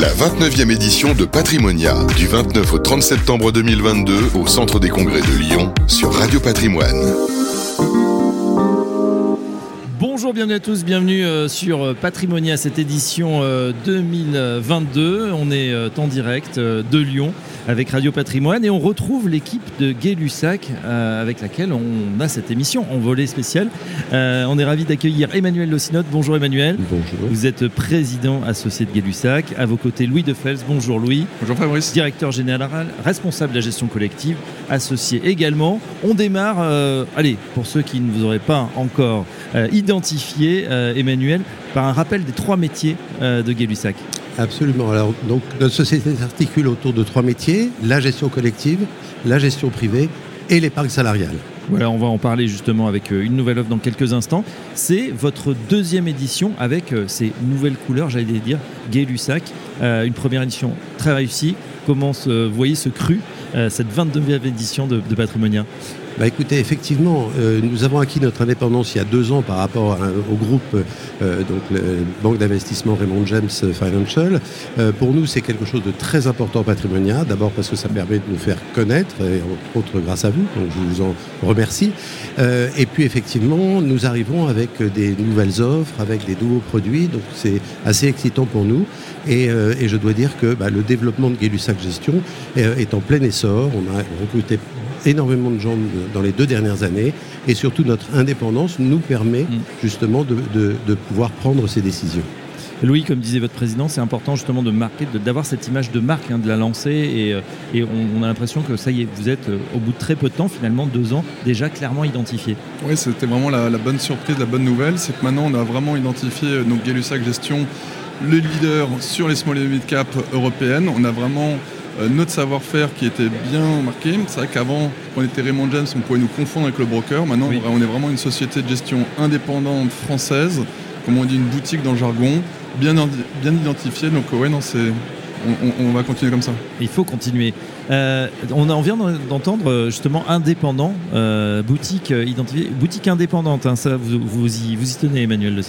La 29e édition de Patrimonia, du 29 au 30 septembre 2022 au Centre des Congrès de Lyon sur Radio Patrimoine. Bonjour, bienvenue à tous, bienvenue euh, sur Patrimonia, cette édition 2022. Euh, on est euh, en direct de Lyon avec Radio Patrimoine et on retrouve l'équipe de Gay-Lussac avec laquelle on a cette émission en volet spécial. on est ravi d'accueillir Emmanuel Locinote. Bonjour Emmanuel. Bonjour. Vous êtes président associé de Gay-Lussac. À vos côtés, Louis Defels. Bonjour Louis. Bonjour Fabrice. Directeur général, responsable de la gestion collective, associé également. On démarre, allez, pour ceux qui ne vous auraient pas encore identifié, Emmanuel, par un rappel des trois métiers de Gay-Lussac. Absolument. Alors, donc, notre société s'articule autour de trois métiers la gestion collective, la gestion privée et l'épargne salariale. Voilà, on va en parler justement avec une nouvelle offre dans quelques instants. C'est votre deuxième édition avec ces nouvelles couleurs, j'allais dire, Gay-Lussac. une première édition très réussie. Comment vous voyez ce cru, cette 22e édition de, de Patrimonia bah écoutez, effectivement, euh, nous avons acquis notre indépendance il y a deux ans par rapport au groupe, euh, donc la banque d'investissement Raymond James Financial. Euh, pour nous, c'est quelque chose de très important patrimonial. D'abord parce que ça permet de nous faire connaître, et entre autres grâce à vous, donc je vous en remercie. et puis effectivement, nous arrivons avec des nouvelles offres, avec des nouveaux produits, donc c'est assez excitant pour nous. Et, et je dois dire que bah, le développement de Gay-Lussac Gestion est en plein essor. On a recruté énormément de gens dans les deux dernières années et surtout notre indépendance nous permet mm. justement de, pouvoir prendre ces décisions. Louis, comme disait votre président, c'est important justement de marquer, d'avoir cette image de marque, hein, de la lancer et, euh, on, a l'impression que ça y est, vous êtes euh, au bout de très peu de temps, finalement deux ans, déjà clairement identifié. Oui, c'était vraiment la, bonne surprise, la bonne nouvelle, c'est que maintenant on a vraiment identifié euh, donc Gay-Lussac Gestion, le leader sur les small et mid cap européennes. On a vraiment notre savoir-faire qui était bien marqué. C'est vrai qu'avant, quand on était Raymond James, on pouvait nous confondre avec le broker. Maintenant, on est vraiment une société de gestion indépendante française, comme on dit, une boutique dans le jargon, bien, bien identifiée. Donc, ouais, non, c'est on, va continuer comme ça. Il faut continuer. Euh, on, en vient d'entendre euh, justement indépendant, euh, boutique identifiée, boutique indépendante. Hein, ça, vous, vous, y, vous y tenez, Emmanuel Le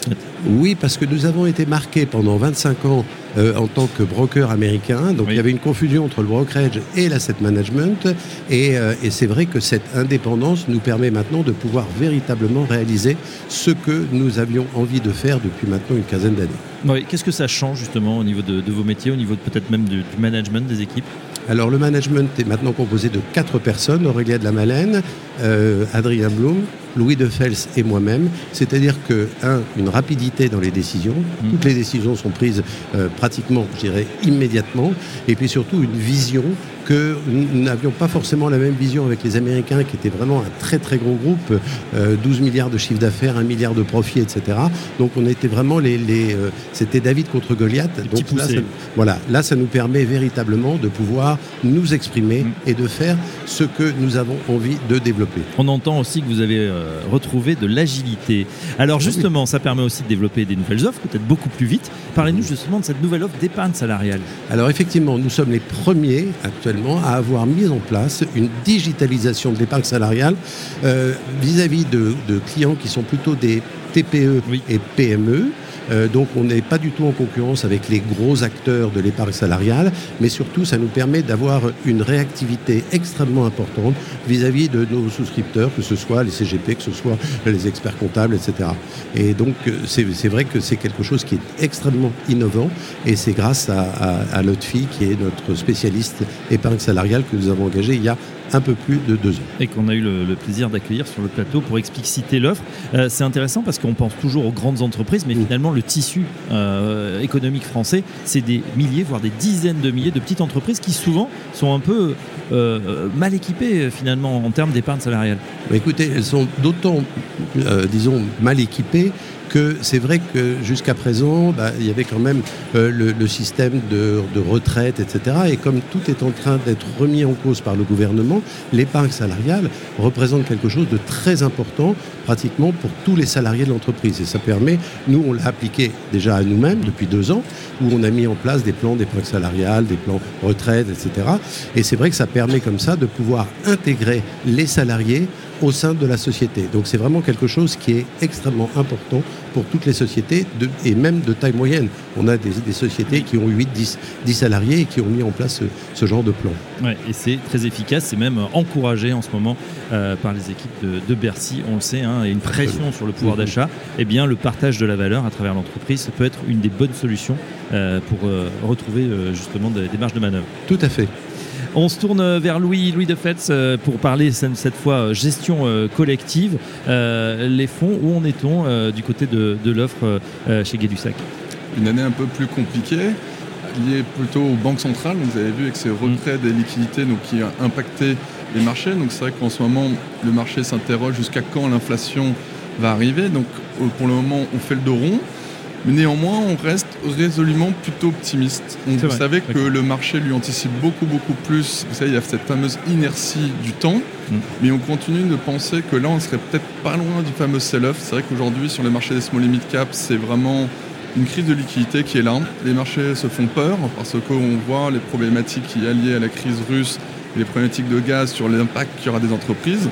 Oui, parce que nous avons été marqués pendant 25 ans en tant que broker américain. Donc il y avait une confusion entre le brokerage et l'asset management. Et, et c'est vrai que cette indépendance nous permet maintenant de pouvoir véritablement réaliser ce que nous avions envie de faire depuis maintenant une quinzaine d'années. Qu'est-ce que ça change justement au niveau de, vos métiers, au niveau peut-être même du, management des équipes? Alors le management est maintenant composé de quatre personnes, Aurélia de la Malène, euh, Adrien Blum, Louis de Fels et moi-même. C'est-à-dire que, un, une rapidité dans les décisions. Mmh. Toutes les décisions sont prises euh, pratiquement, je dirais, immédiatement. Et puis surtout une vision que nous n'avions pas forcément la même vision avec les Américains, qui étaient vraiment un très très gros groupe, 12 euh, milliards de chiffre d'affaires, 1 milliard de profits, etc. Donc on était vraiment les, euh, c'était David contre Goliath. Donc là, ça, voilà, là ça nous permet véritablement de pouvoir nous exprimer mm. et de faire ce que nous avons envie de développer. On entend aussi que vous avez euh, retrouvé de l'agilité. Alors ah justement, ça permet aussi de développer des nouvelles offres, peut-être beaucoup plus vite. Parlez-nous justement de cette nouvelle offre d'épargne salariale. Alors effectivement, nous sommes les premiers actuellement à avoir mis en place une digitalisation de l'épargne salariale euh, vis-à-vis de, clients qui sont plutôt des TPE et PME. Euh, donc on n'est pas du tout en concurrence avec les gros acteurs de l'épargne salariale, mais surtout ça nous permet d'avoir une réactivité extrêmement importante vis-à-vis de nos souscripteurs, que ce soit les CGP, que ce soit les experts comptables, etc. Et donc euh, c'est vrai que c'est quelque chose qui est extrêmement innovant et c'est grâce à, à, Lotfi qui est notre spécialiste épargne salariale que nous avons engagé il y a un peu plus de deux ans. Et qu'on a eu le, plaisir d'accueillir sur le plateau pour expliciter l'offre. Euh, c'est intéressant parce qu'on pense toujours aux grandes entreprises, mais finalement le tissu euh, économique français, c'est des milliers, voire des dizaines de milliers de petites entreprises qui souvent sont un peu euh, mal équipées finalement en termes d'épargne salariale. Écoutez, elles sont d'autant, disons, mal équipées que c'est vrai que jusqu'à présent, bah, il y avait quand même euh, le, système de, retraite, etc. Et comme tout est en train d'être remis en cause par le gouvernement, l'épargne salariale représente quelque chose de très important pratiquement pour tous les salariés de l'entreprise. Et ça permet, nous on l'a appliqué déjà à nous-mêmes depuis deux ans, où on a mis en place des plans d'épargne salariale, des plans retraite, etc. Et c'est vrai que ça permet comme ça de pouvoir intégrer les salariés au sein de la société. Donc c'est vraiment quelque chose qui est extrêmement important pour toutes les sociétés et même de taille moyenne. On a des, sociétés qui ont 8, 10, 10, salariés et qui ont mis en place ce, genre de plan. Ouais, et c'est très efficace, c'est même encouragé en ce moment euh, par les équipes de, Bercy, on le sait, hein, et une pression sur le pouvoir mhm. d'achat. Eh bien, le partage de la valeur à travers l'entreprise peut être une des bonnes solutions euh, pour euh, retrouver justement des, des marges de manœuvre. Tout à fait. On se tourne vers Louis, Louis de Fetz euh, pour parler cette fois euh, gestion euh, collective. Les fonds, où en est-on du côté de, l'offre chez Gay-Lussac Une année un peu plus compliquée, liée plutôt aux banques centrales. Vous avez vu avec ces retraits des liquidités donc, qui a impacté les marchés. Donc c'est vrai qu'en ce moment, le marché s'interroge jusqu'à quand l'inflation va arriver. Donc pour le moment, on fait le dos rond. Mais néanmoins, on reste résolument plutôt optimiste. vous savez que le marché lui anticipe beaucoup, beaucoup plus. Vous savez, il y a cette fameuse inertie du temps. Mm. Mais on continue de penser que là, on serait peut-être pas loin du fameux sell-off. C'est vrai qu'aujourd'hui, sur les marchés des small limit cap, c'est vraiment une crise de liquidité qui est là. Les marchés se font peur parce qu'on voit les problématiques qui liées à la crise russe, les problématiques de gaz sur l'impact qu'il y aura des entreprises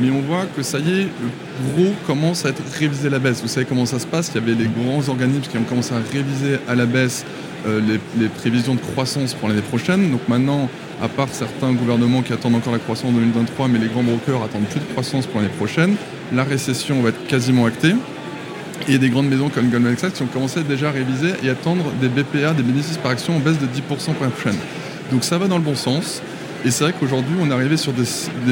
mais on voit que ça y est, le gros commence à être révisé à la baisse. Vous savez comment ça se passe? Il y avait les grands organismes qui ont commencé à réviser à la baisse euh, les, prévisions de croissance pour l'année prochaine. Donc maintenant, à part certains gouvernements qui attendent encore la croissance en 2023, mais les grands brokers attendent plus de croissance pour l'année prochaine, la récession va être quasiment actée. Et des grandes maisons comme Goldman Sachs qui ont commencé déjà à réviser et attendre des BPA, des bénéfices par action en baisse de 10% pour l'année prochaine. Donc ça va dans le bon sens. Et c'est vrai qu'aujourd'hui, on est arrivé sur des,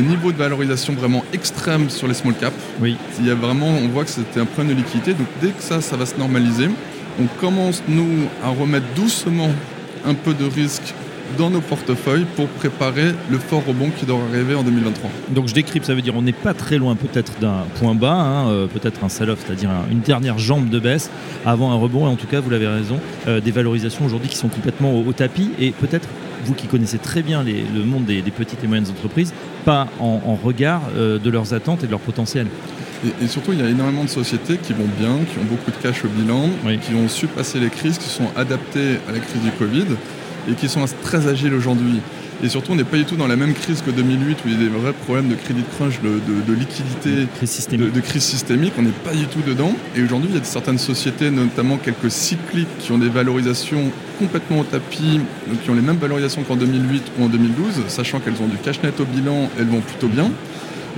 niveaux de valorisation vraiment extrêmes sur les small caps. Oui. Il y a vraiment, on voit que c'était un problème de liquidité. Donc dès que ça, ça va se normaliser, on commence, nous, à remettre doucement un peu de risque dans nos portefeuilles pour préparer le fort rebond qui doit arriver en 2023. Donc je décrypte, ça veut dire on n'est pas très loin peut-être d'un point bas, hein, euh, peut-être un sell-off, c'est-à-dire une dernière jambe de baisse avant un rebond. Et en tout cas, vous l'avez raison, euh, des valorisations aujourd'hui qui sont complètement au tapis et peut-être vous qui connaissez très bien le monde des, petites et moyennes entreprises, pas en, regard euh, de leurs attentes et de leur potentiel. Et, surtout, il y a énormément de sociétés qui vont bien, qui ont beaucoup de cash au bilan, qui ont su passer les crises, qui sont adaptées à la crise du Covid et qui sont très agiles aujourd'hui. Et surtout, on n'est pas du tout dans la même crise que 2008 où il y a des vrais problèmes de crédit crunch, de, liquidité, de, crise systémique. On n'est pas du tout dedans. Et aujourd'hui, il y a certaines sociétés, notamment quelques cycliques, qui ont des valorisations complètement au tapis, qui ont les mêmes valorisations qu'en 2008 ou en 2012, sachant qu'elles ont du cash net au bilan, elles vont plutôt bien.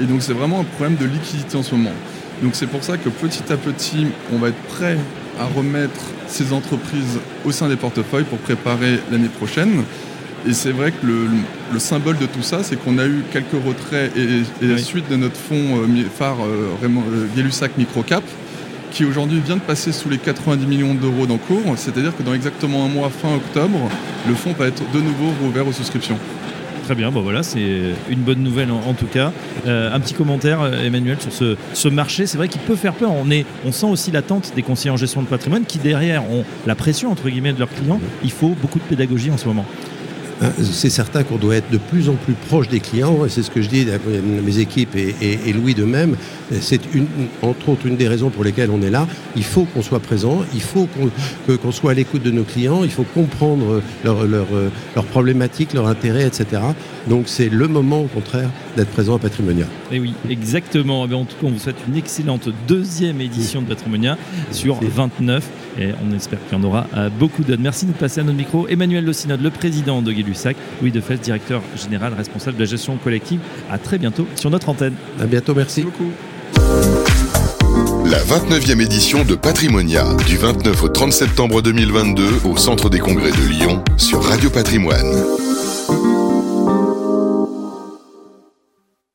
Et donc, c'est vraiment un problème de liquidité en ce moment. Donc, c'est pour ça que petit à petit, on va être prêt à remettre ces entreprises au sein des portefeuilles pour préparer l'année prochaine. Et c'est vrai que le, symbole de tout ça, c'est qu'on a eu quelques retraits et, la suite de notre fonds euh, phare euh, euh, Gay-Lussac Microcap, qui aujourd'hui vient de passer sous les 90 millions d'euros d'encours. C'est-à-dire que dans exactement un mois, fin octobre, le fonds va être de nouveau rouvert aux souscriptions. Très bien, bon voilà, c'est une bonne nouvelle en, tout cas. un petit commentaire, Emmanuel, sur ce, marché. C'est vrai qu'il peut faire peur. On, est, on sent aussi l'attente des conseillers en gestion de patrimoine qui, derrière, ont la pression entre guillemets de leurs clients. Il faut beaucoup de pédagogie en ce moment. Hein, c'est certain qu'on doit être de plus en plus proche des clients, et c'est ce que je dis à mes équipes et, Louis de même. C'est entre autres une des raisons pour lesquelles on est là. Il faut qu'on soit présent, il faut qu'on soit à l'écoute de nos clients, il faut comprendre leurs problématiques, leurs intérêts, etc. Donc c'est le moment au contraire d'être présent à Patrimonia. Et oui, exactement. Eh en tout cas, on vous souhaite une excellente deuxième édition de Patrimonia sur 29 et on espère qu'il y en aura euh, beaucoup d'autres. Merci de passer à notre micro. Emmanuel Locinode, le président de Gay-Lussac, Louis Defesse, directeur général responsable de la gestion collective. À très bientôt sur notre antenne. À bientôt, merci. beaucoup. La 29e édition de Patrimonia, du 29 au 30 septembre 2022 au Centre des Congrès de Lyon sur Radio Patrimoine.